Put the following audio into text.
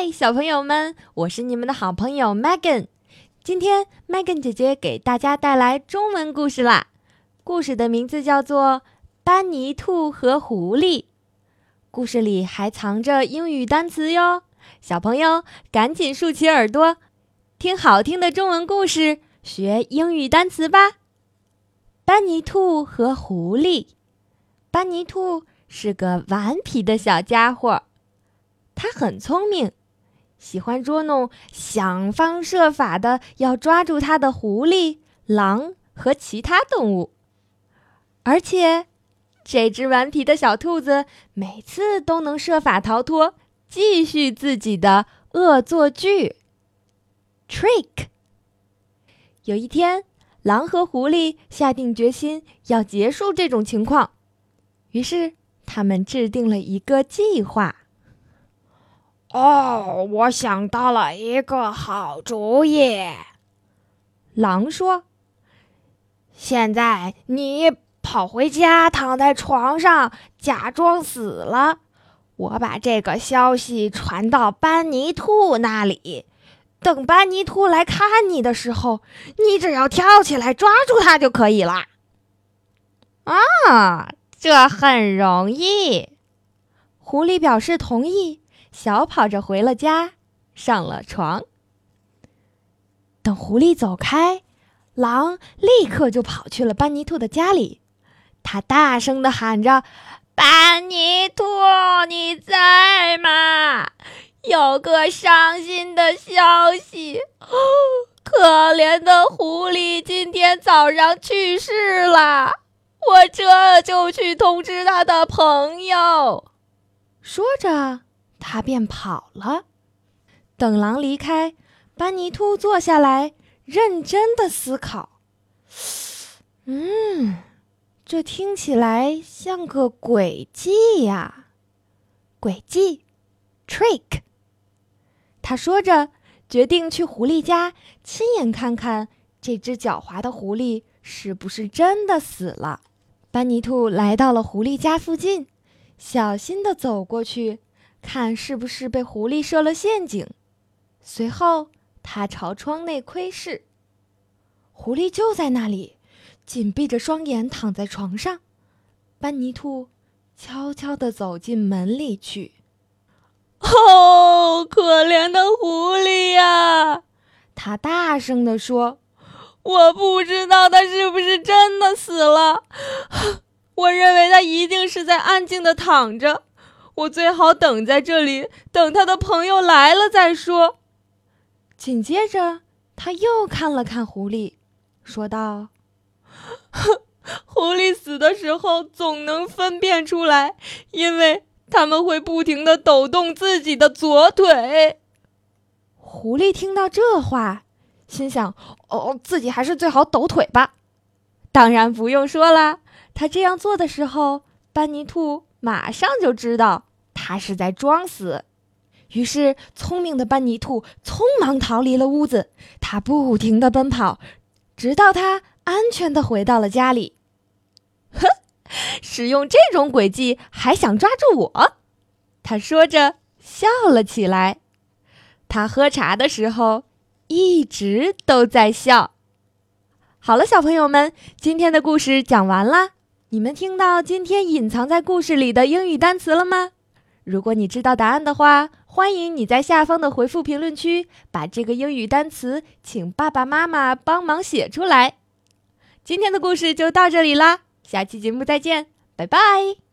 嗨，小朋友们，我是你们的好朋友 Megan。今天 Megan 姐姐给大家带来中文故事啦。故事的名字叫做《班尼兔和狐狸》。故事里还藏着英语单词哟，小朋友赶紧竖起耳朵，听好听的中文故事，学英语单词吧。班尼兔和狐狸。班尼兔是个顽皮的小家伙。他很聪明，喜欢捉弄想方设法的要抓住它的狐狸、狼和其他动物。而且，这只顽皮的小兔子每次都能设法逃脱，继续自己的恶作剧。Trick。有一天，狼和狐狸下定决心要结束这种情况，于是他们制定了一个计划。哦，我想到了一个好主意。狼说：“现在你跑回家，躺在床上，假装死了。我把这个消息传到班尼兔那里。等班尼兔来看你的时候，你只要跳起来抓住它就可以了。”啊，这很容易。狐狸表示同意。小跑着回了家，上了床。等狐狸走开，狼立刻就跑去了班尼兔的家里。他大声地喊着：“班尼兔，你在吗？有个伤心的消息，可怜的狐狸今天早上去世了。我这就去通知他的朋友。”说着。他便跑了。等狼离开，班尼兔坐下来，认真的思考。嗯，这听起来像个诡计呀！诡计，trick。他说着，决定去狐狸家，亲眼看看这只狡猾的狐狸是不是真的死了。班尼兔来到了狐狸家附近，小心的走过去。看是不是被狐狸设了陷阱。随后，他朝窗内窥视，狐狸就在那里，紧闭着双眼躺在床上。班尼兔悄悄地走进门里去。哦，可怜的狐狸呀！他大声地说：“我不知道他是不是真的死了，我认为他一定是在安静地躺着。”我最好等在这里，等他的朋友来了再说。紧接着，他又看了看狐狸，说道：“ 狐狸死的时候总能分辨出来，因为他们会不停的抖动自己的左腿。”狐狸听到这话，心想：“哦，自己还是最好抖腿吧。”当然不用说了，他这样做的时候，班尼兔马上就知道。他是在装死，于是聪明的班尼兔匆忙逃离了屋子。他不停地奔跑，直到他安全地回到了家里。哼，使用这种诡计还想抓住我？他说着笑了起来。他喝茶的时候一直都在笑。好了，小朋友们，今天的故事讲完啦。你们听到今天隐藏在故事里的英语单词了吗？如果你知道答案的话，欢迎你在下方的回复评论区把这个英语单词请爸爸妈妈帮忙写出来。今天的故事就到这里啦，下期节目再见，拜拜。